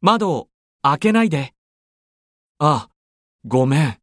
窓を開けないで。あ、ごめん。